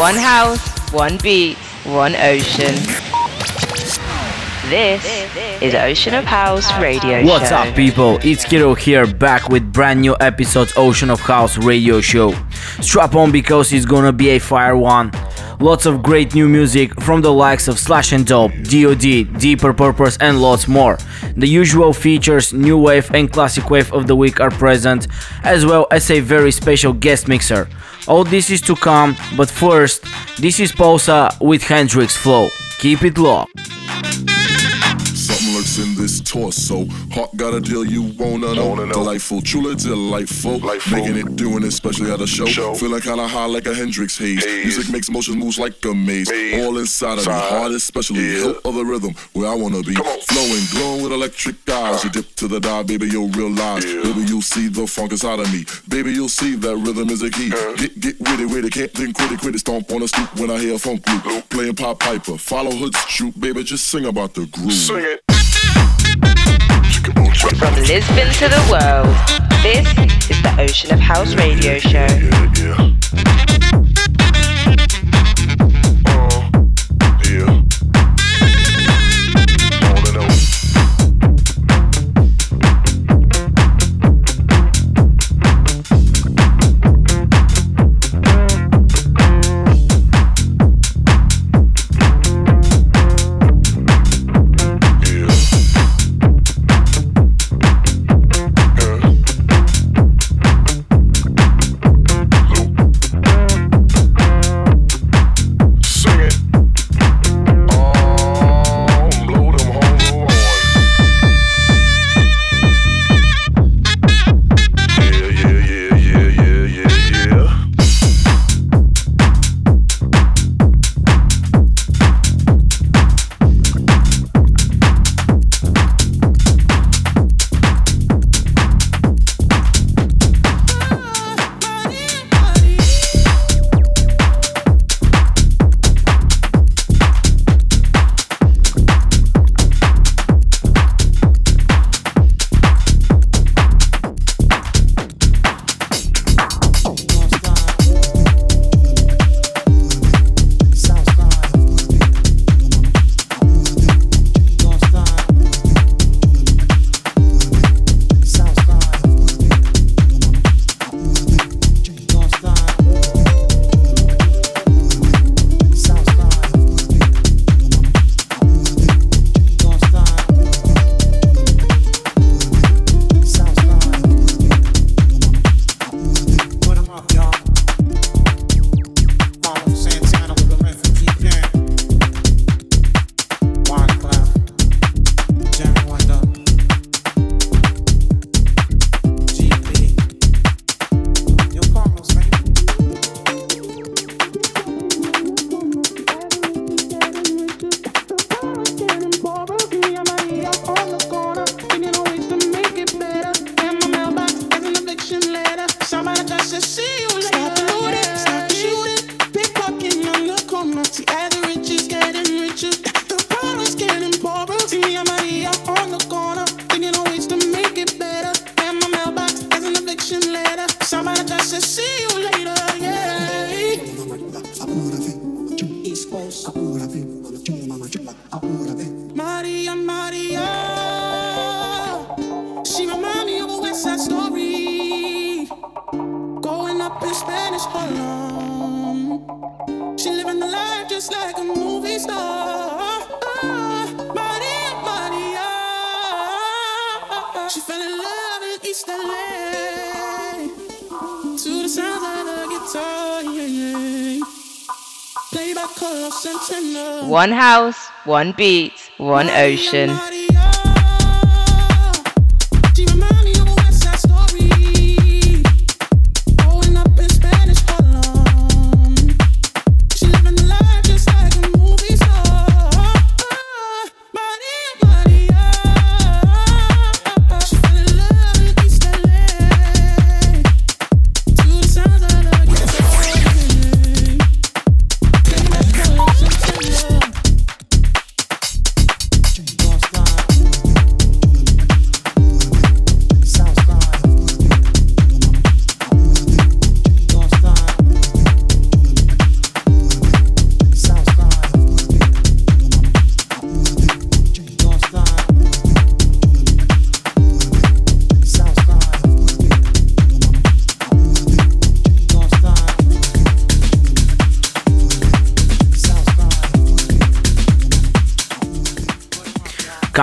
One house, one beat, one ocean. This is Ocean of House Radio What's Show. up, people? It's Kiro here, back with brand new episodes Ocean of House Radio Show. Strap on because it's gonna be a fire one. Lots of great new music from the likes of Slash and Dope, DoD, Deeper Purpose, and lots more. The usual features, new wave and classic wave of the week are present, as well as a very special guest mixer. All this is to come, but first, this is Posa with Hendrix Flow. Keep it locked. In this torso. Heart got a deal you wanna know. Delightful, truly delightful. Making it, doing it, especially at a show. Feeling kinda high like a Hendrix haze. Music makes motions moves like a maze. All inside of me, heart especially. Hilt of the rhythm, where I wanna be. Flowing, glowing with electric eyes. Uh. You dip to the dive, baby, you'll realize. Baby, you'll see the funk inside of me. Baby, you'll see that rhythm is a key. Uh. Get, get with it, with it, can't think, quit it, quit it. Stomp on a stoop when I hear a funk loop. Playing pop piper, follow hood's troop, baby, just sing about the groove. Sing it. From Lisbon to the world, this is the Ocean of House Radio Show. Yeah, yeah. Uh, East Coast. One house, one beat, one ocean.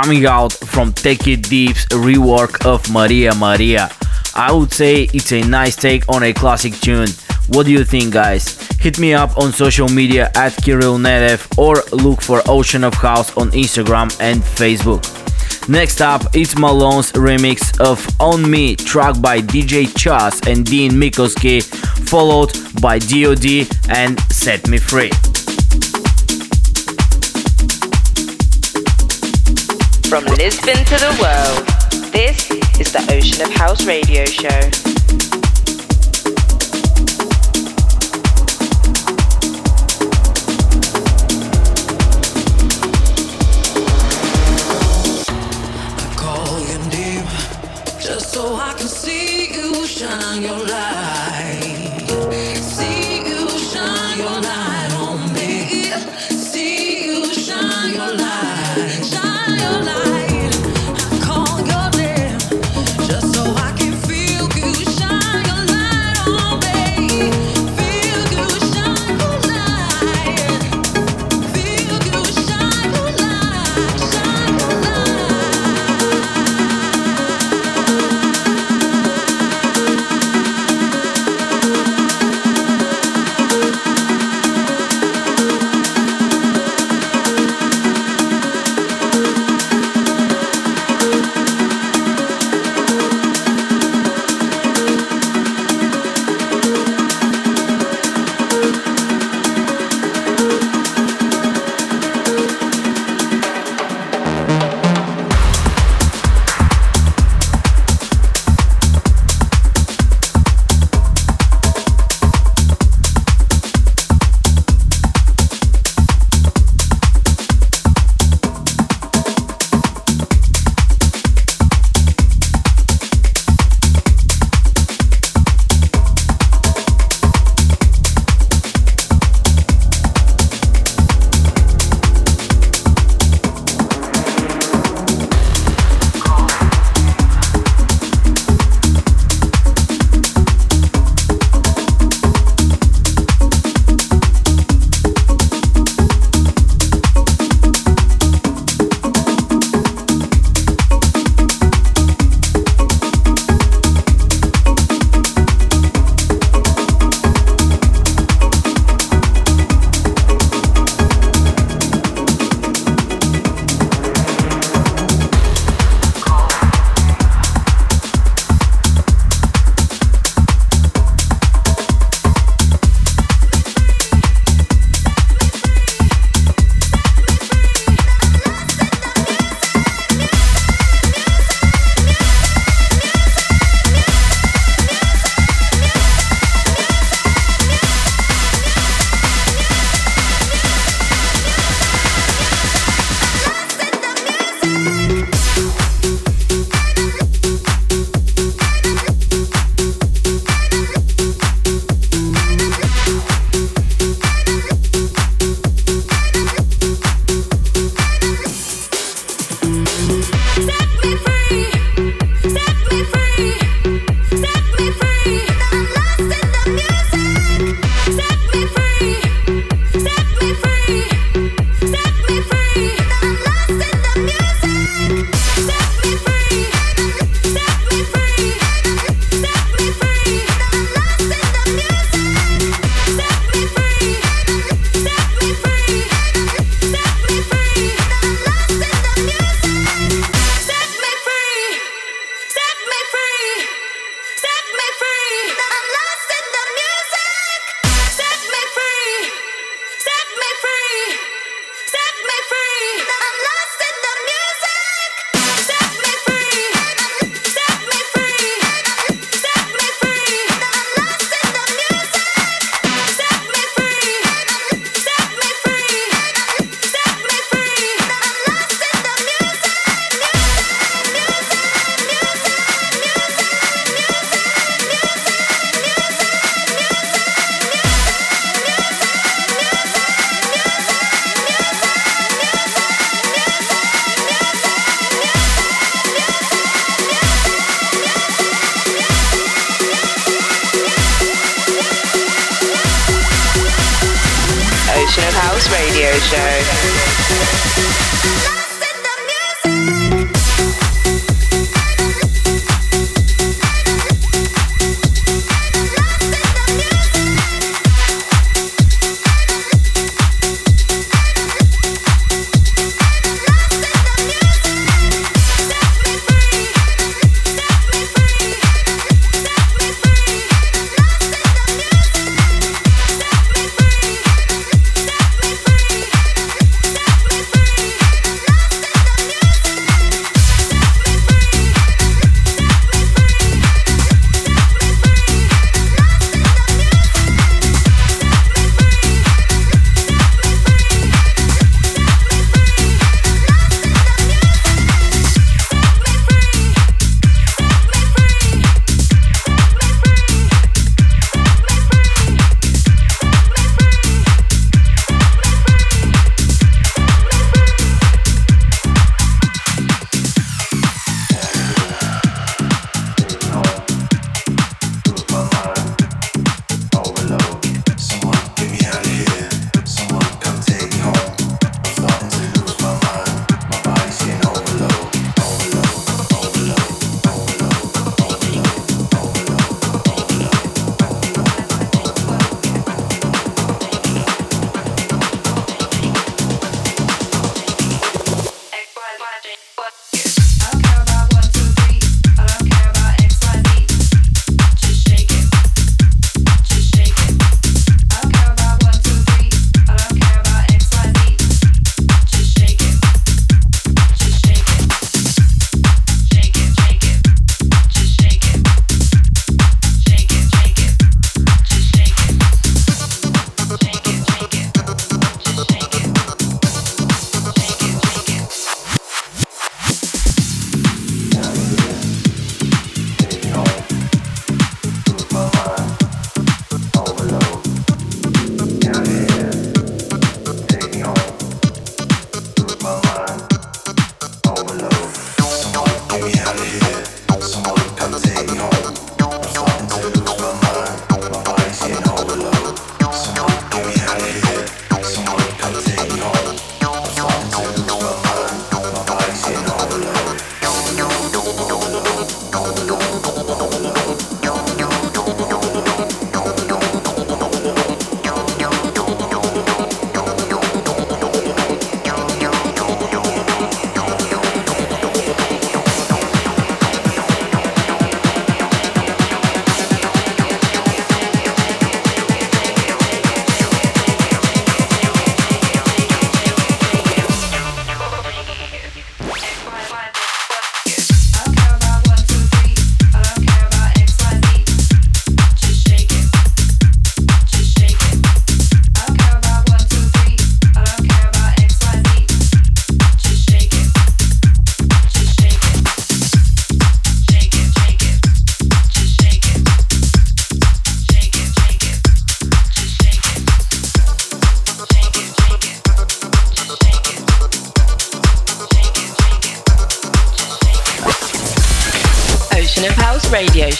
Coming out from Take It Deep's rework of Maria Maria. I would say it's a nice take on a classic tune. What do you think, guys? Hit me up on social media at Kirill Nedev or look for Ocean of House on Instagram and Facebook. Next up, it's Malone's remix of On Me, track by DJ Chas and Dean Mikoski, followed by DOD and Set Me Free. From Lisbon to the world, this is the Ocean of House radio show.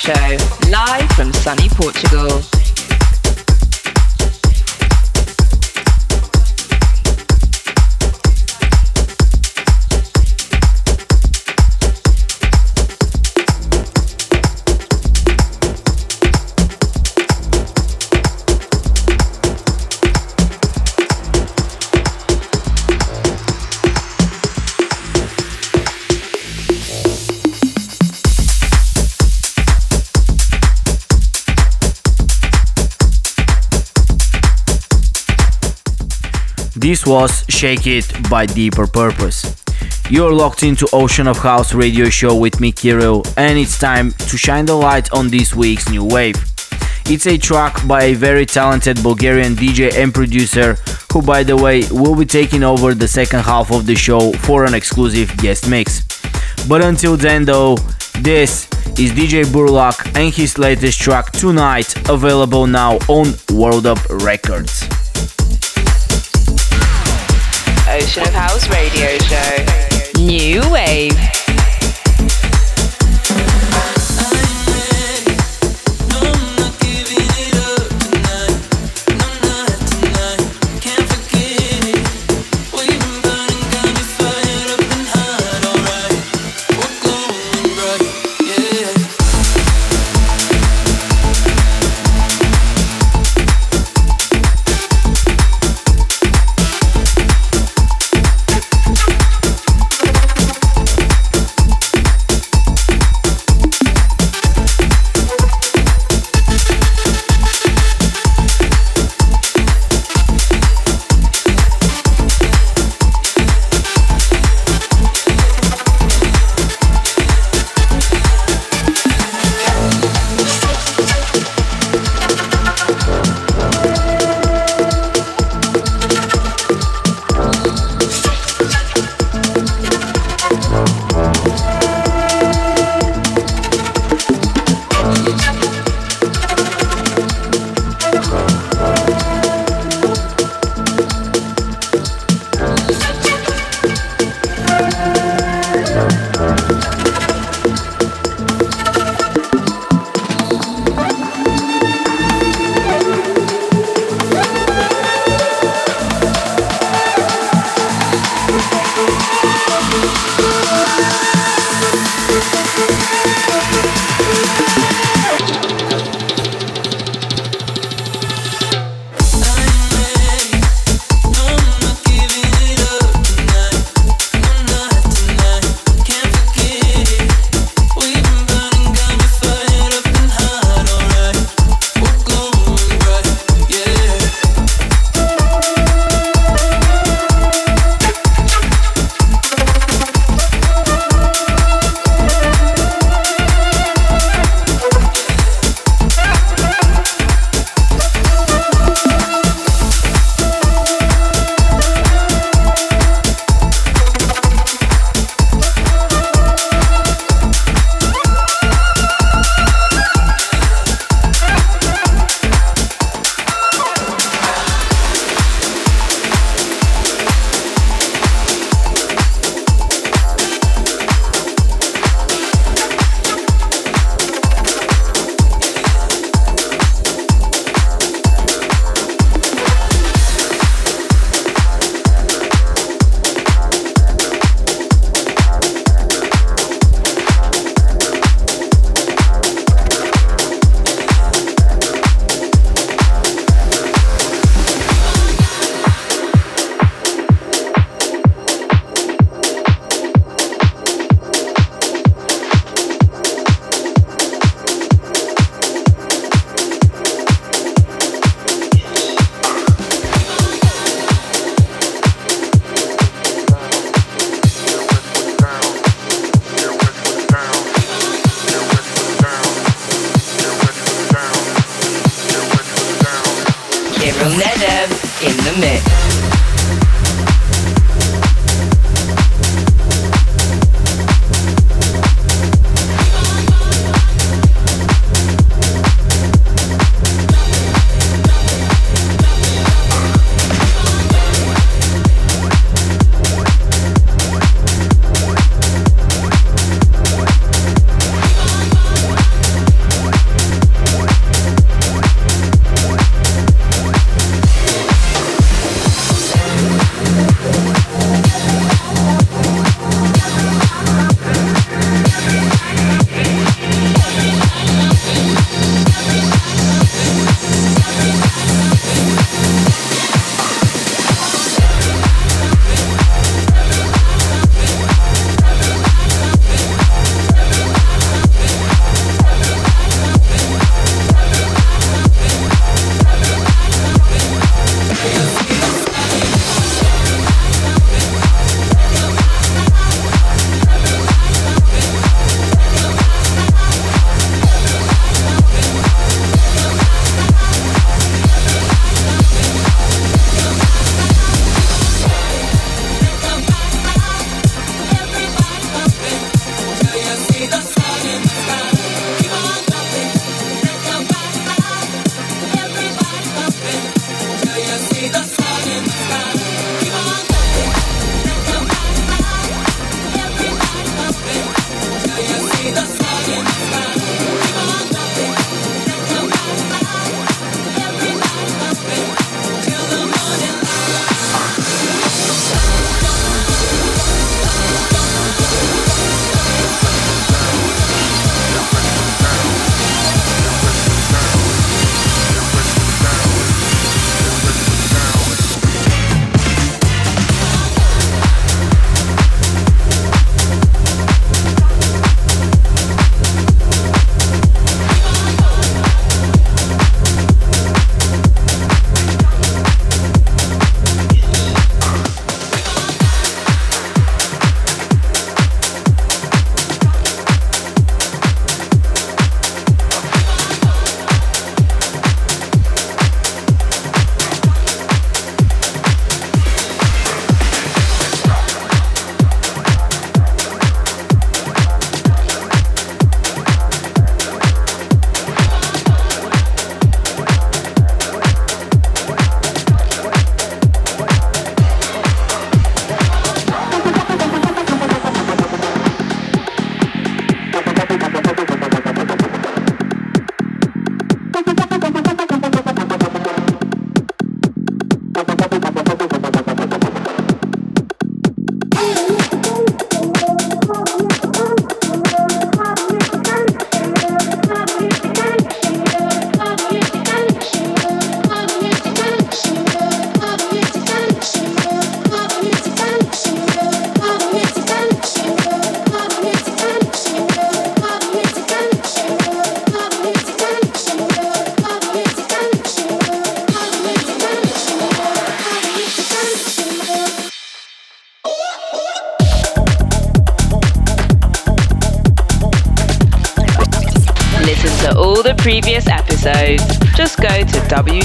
Show, This was Shake It by Deeper Purpose. You're locked into Ocean of House radio show with me, Kirill, and it's time to shine the light on this week's new wave. It's a track by a very talented Bulgarian DJ and producer who, by the way, will be taking over the second half of the show for an exclusive guest mix. But until then, though, this is DJ Burlak and his latest track Tonight, available now on World Up Records. Ocean of House Radio Show. New Wave.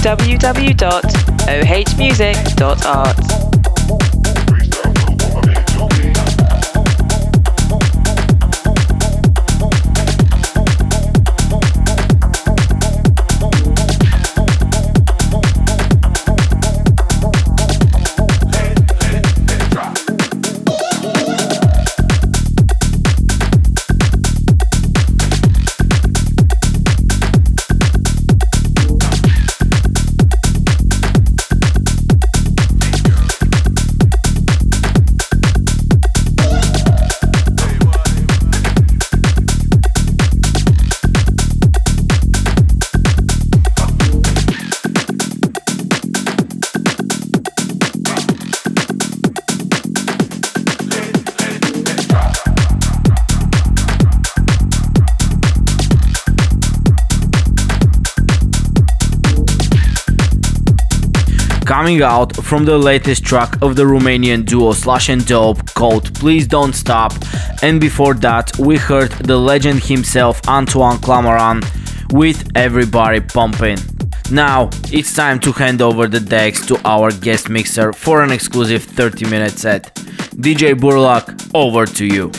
www.ohmusic.art. coming out from the latest track of the Romanian duo Slash and Dope called Please Don't Stop, and before that we heard the legend himself Antoine Clamaran with Everybody Pumping. Now it's time to hand over the decks to our guest mixer for an exclusive 30 minute set. DJ Burlak, over to you.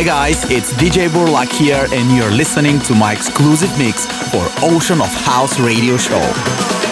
Hi guys, it's DJ Burlak here, and you're listening to my exclusive mix for Ocean of House Radio Show.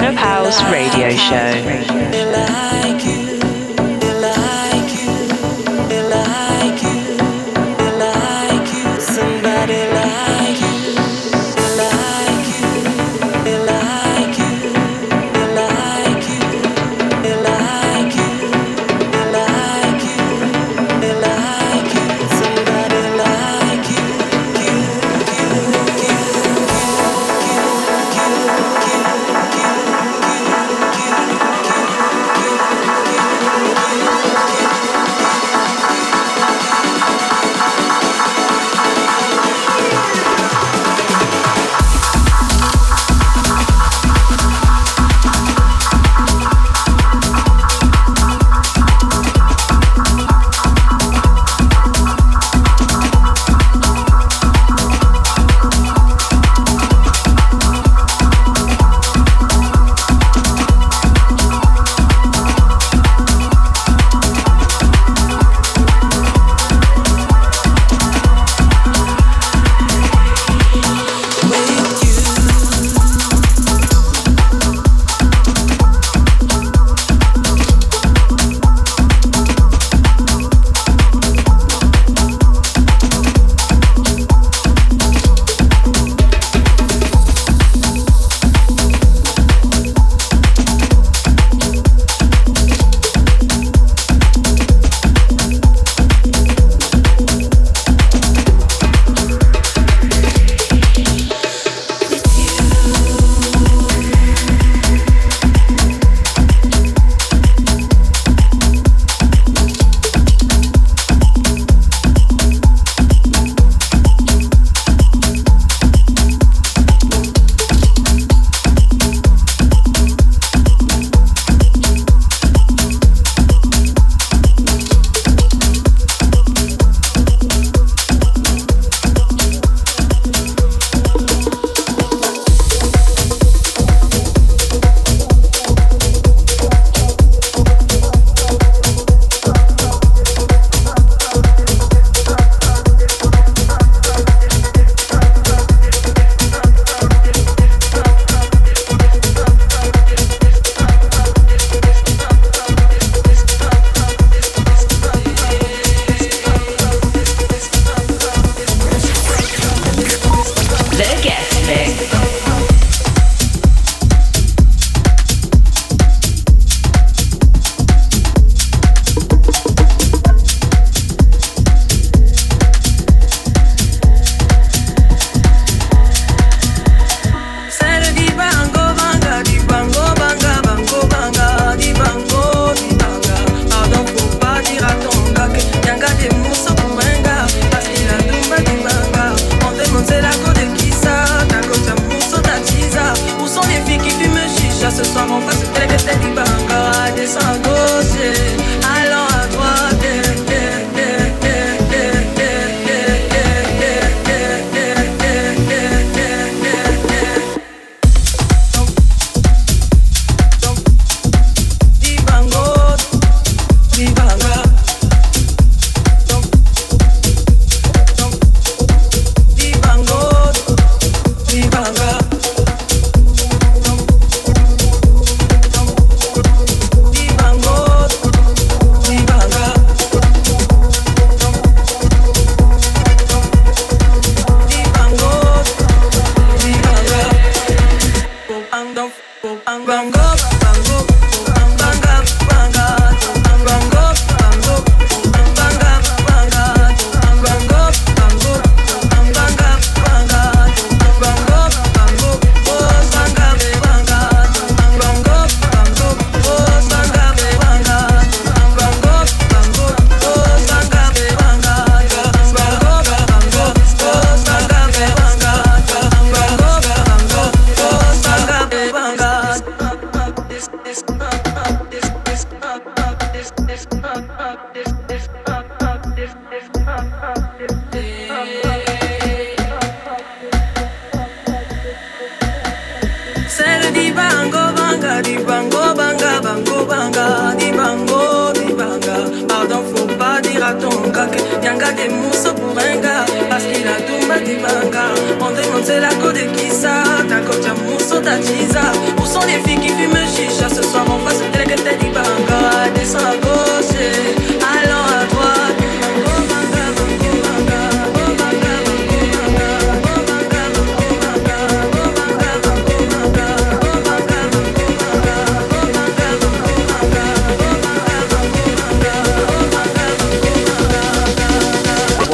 Of It's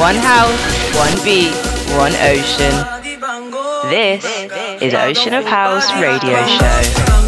One house, one beat, one ocean. This is Ocean of House Radio Show.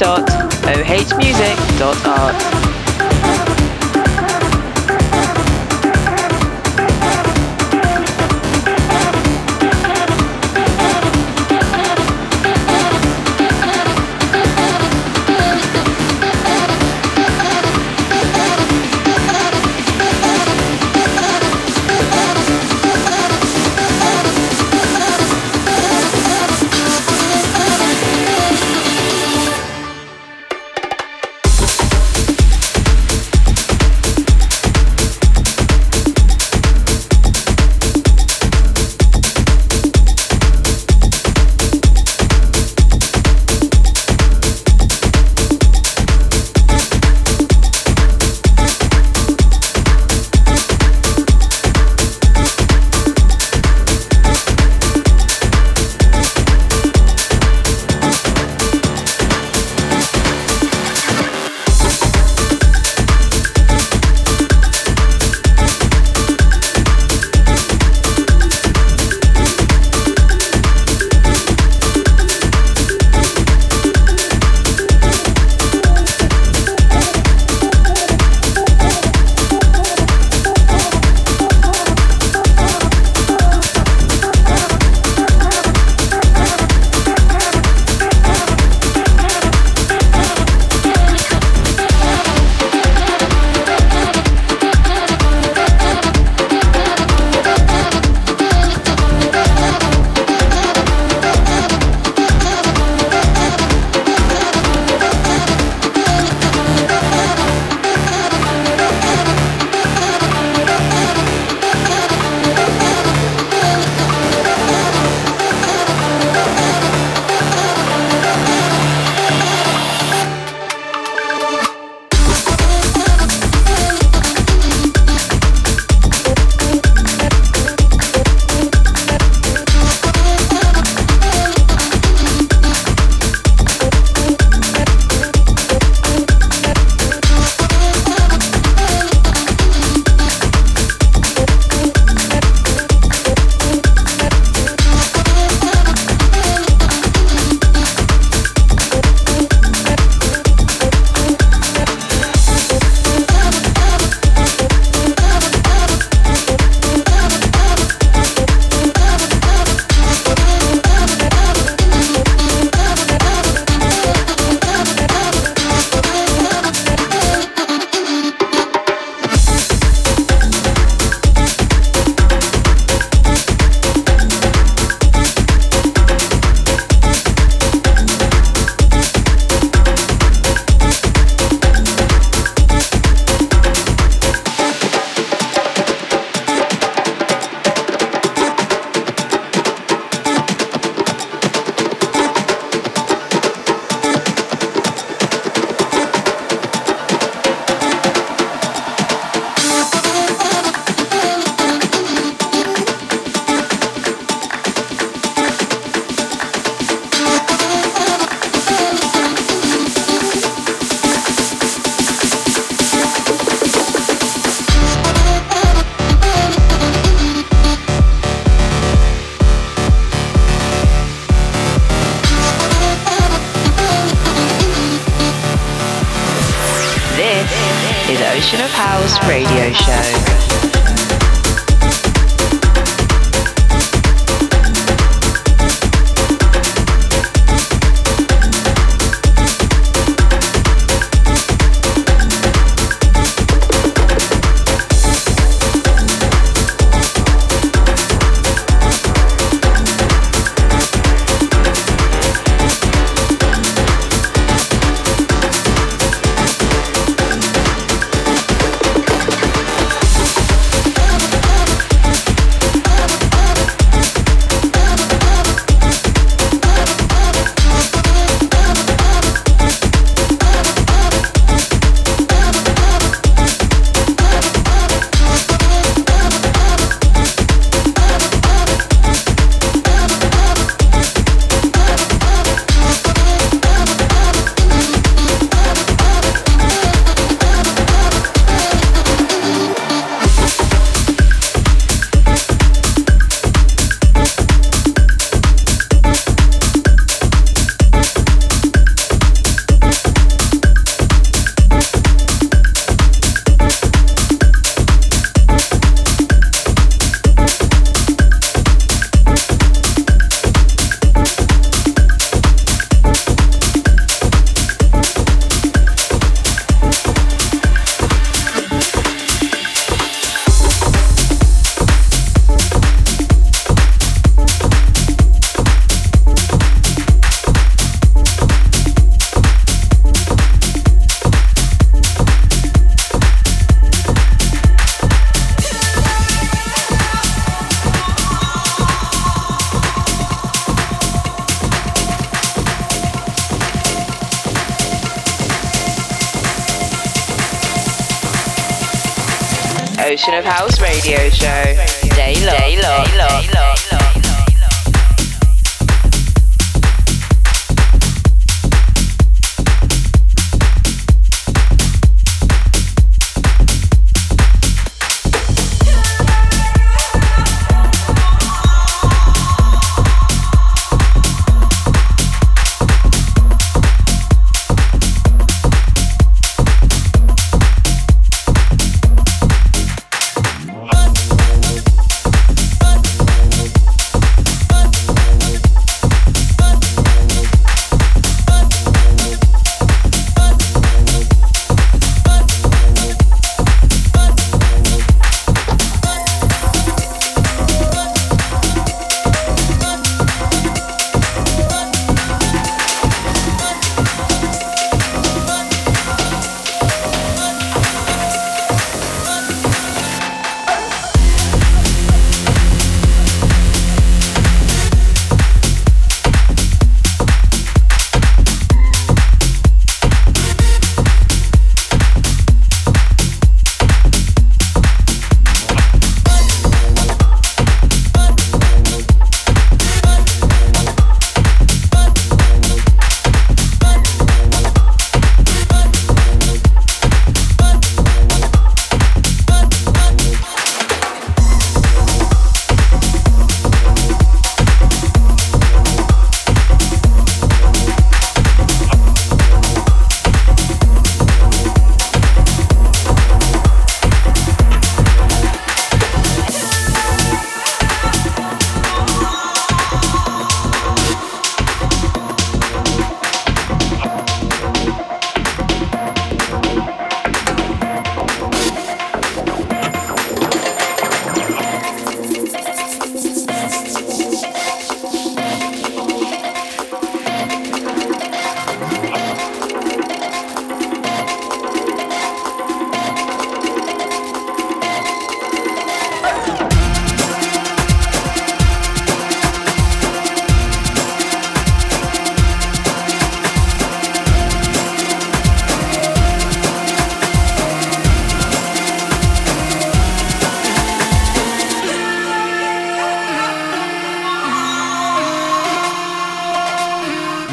www.ohmusic.art.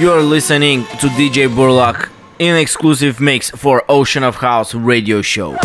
You're listening to DJ Burlak in exclusive mix for Ocean of House radio show.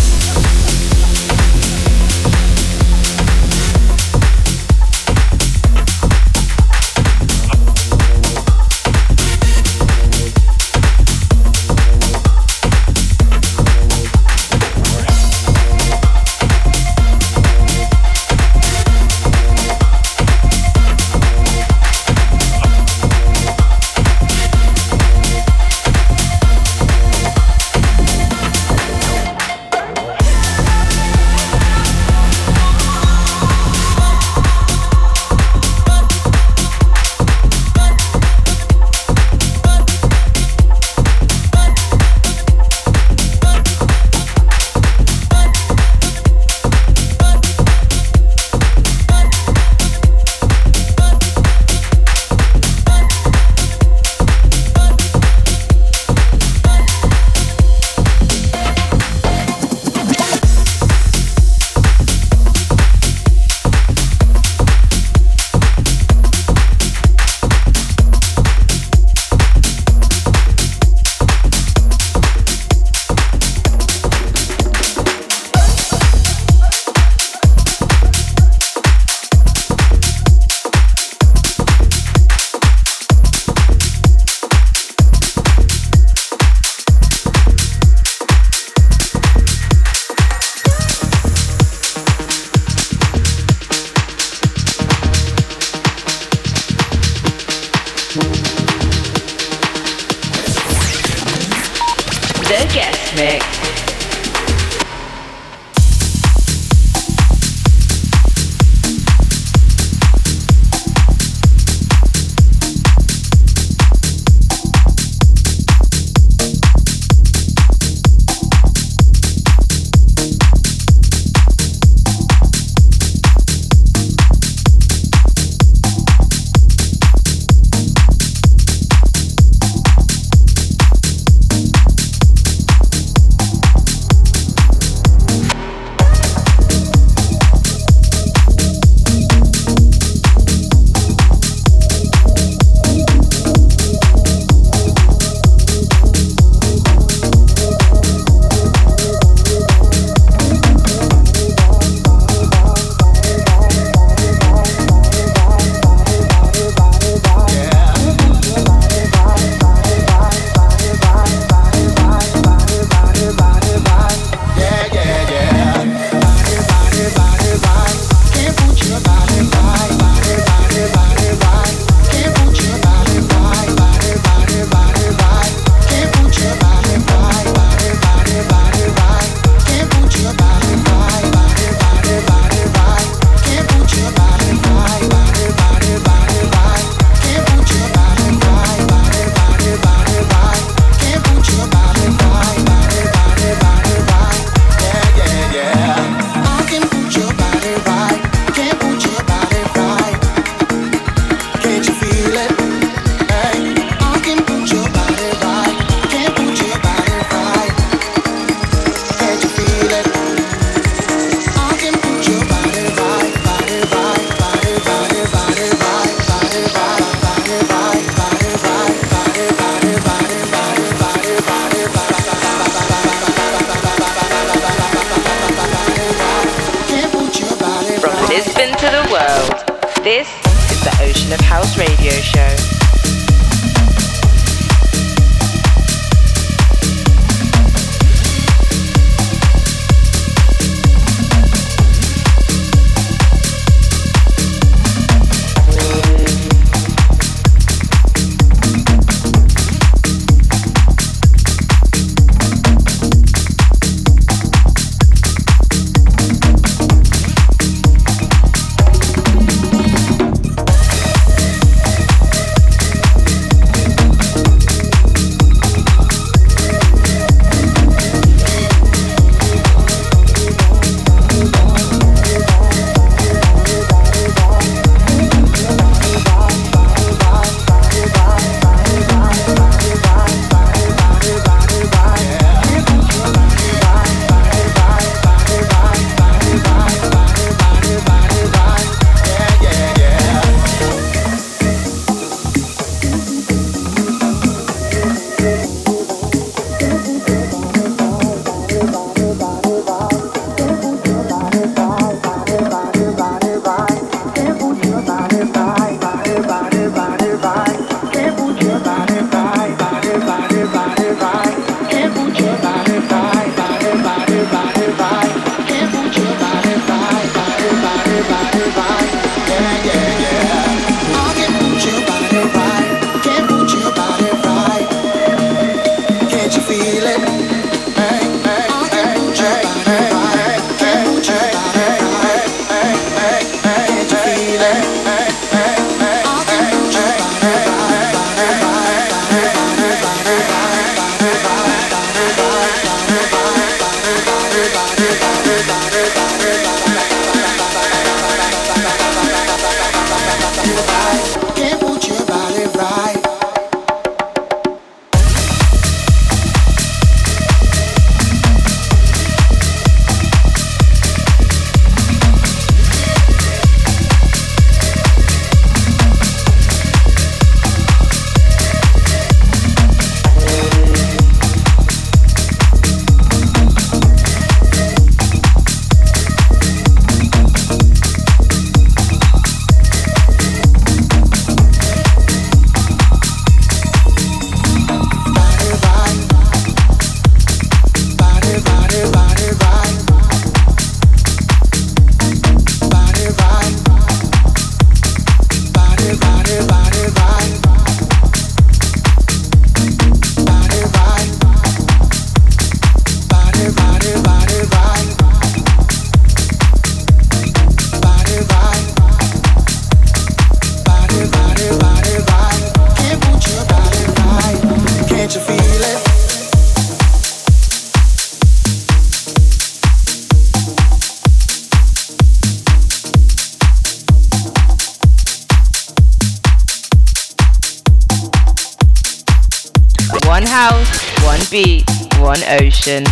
Ocean.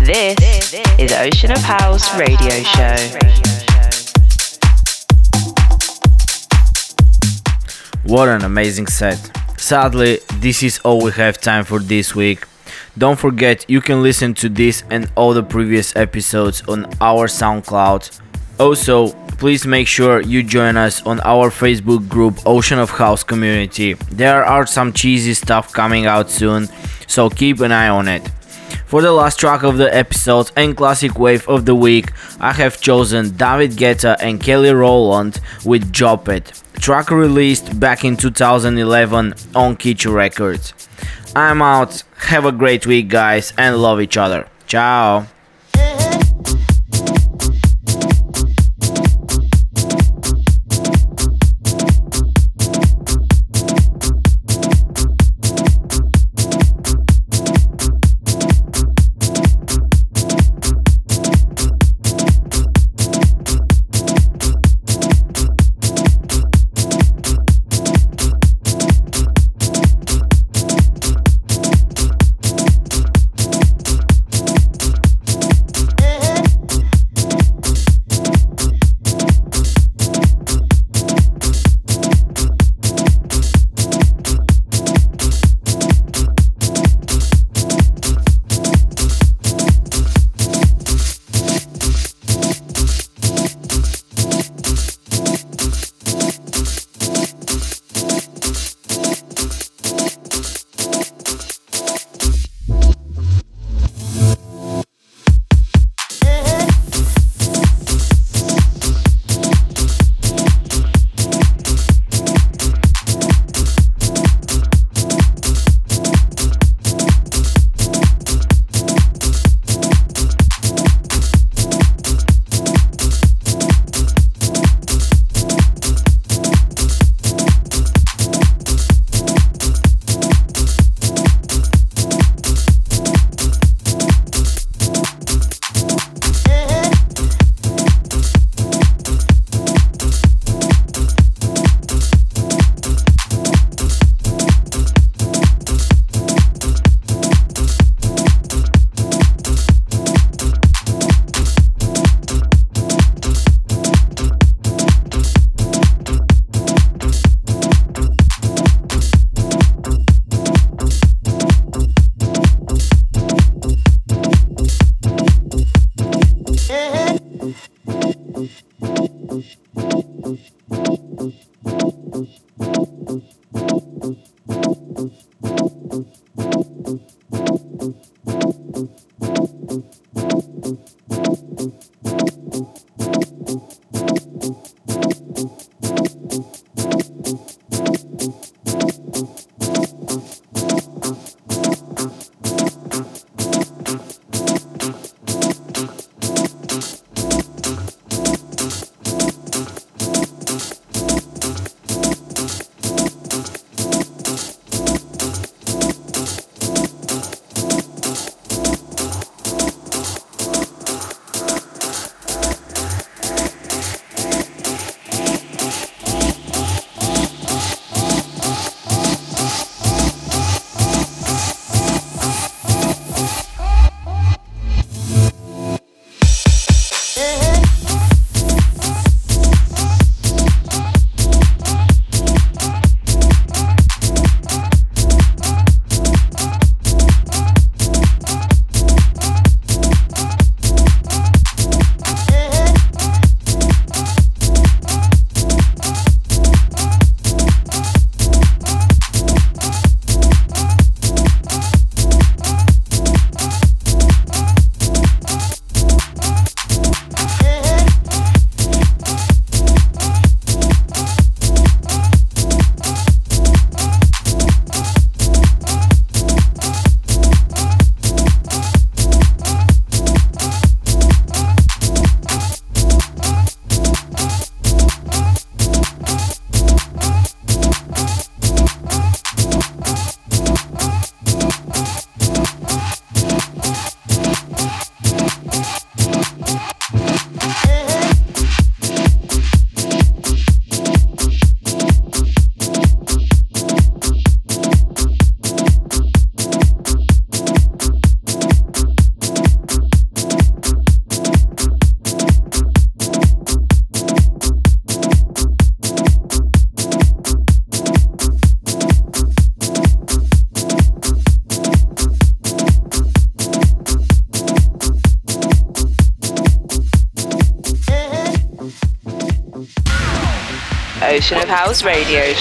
This is Ocean of House Radio Show. What an amazing set. Sadly, this is all we have time for this week. Don't forget, you can listen to this and all the previous episodes on our SoundCloud. Also, please make sure you join us on our Facebook group Ocean of House Community. There are some cheesy stuff coming out soon, so keep an eye on it. For the last track of the episode and classic wave of the week, I have chosen David Guetta and Kelly Rowland with Drop It, track released back in 2011 on Kichu Records. I'm out, have a great week, guys, and love each other. Ciao!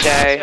Show.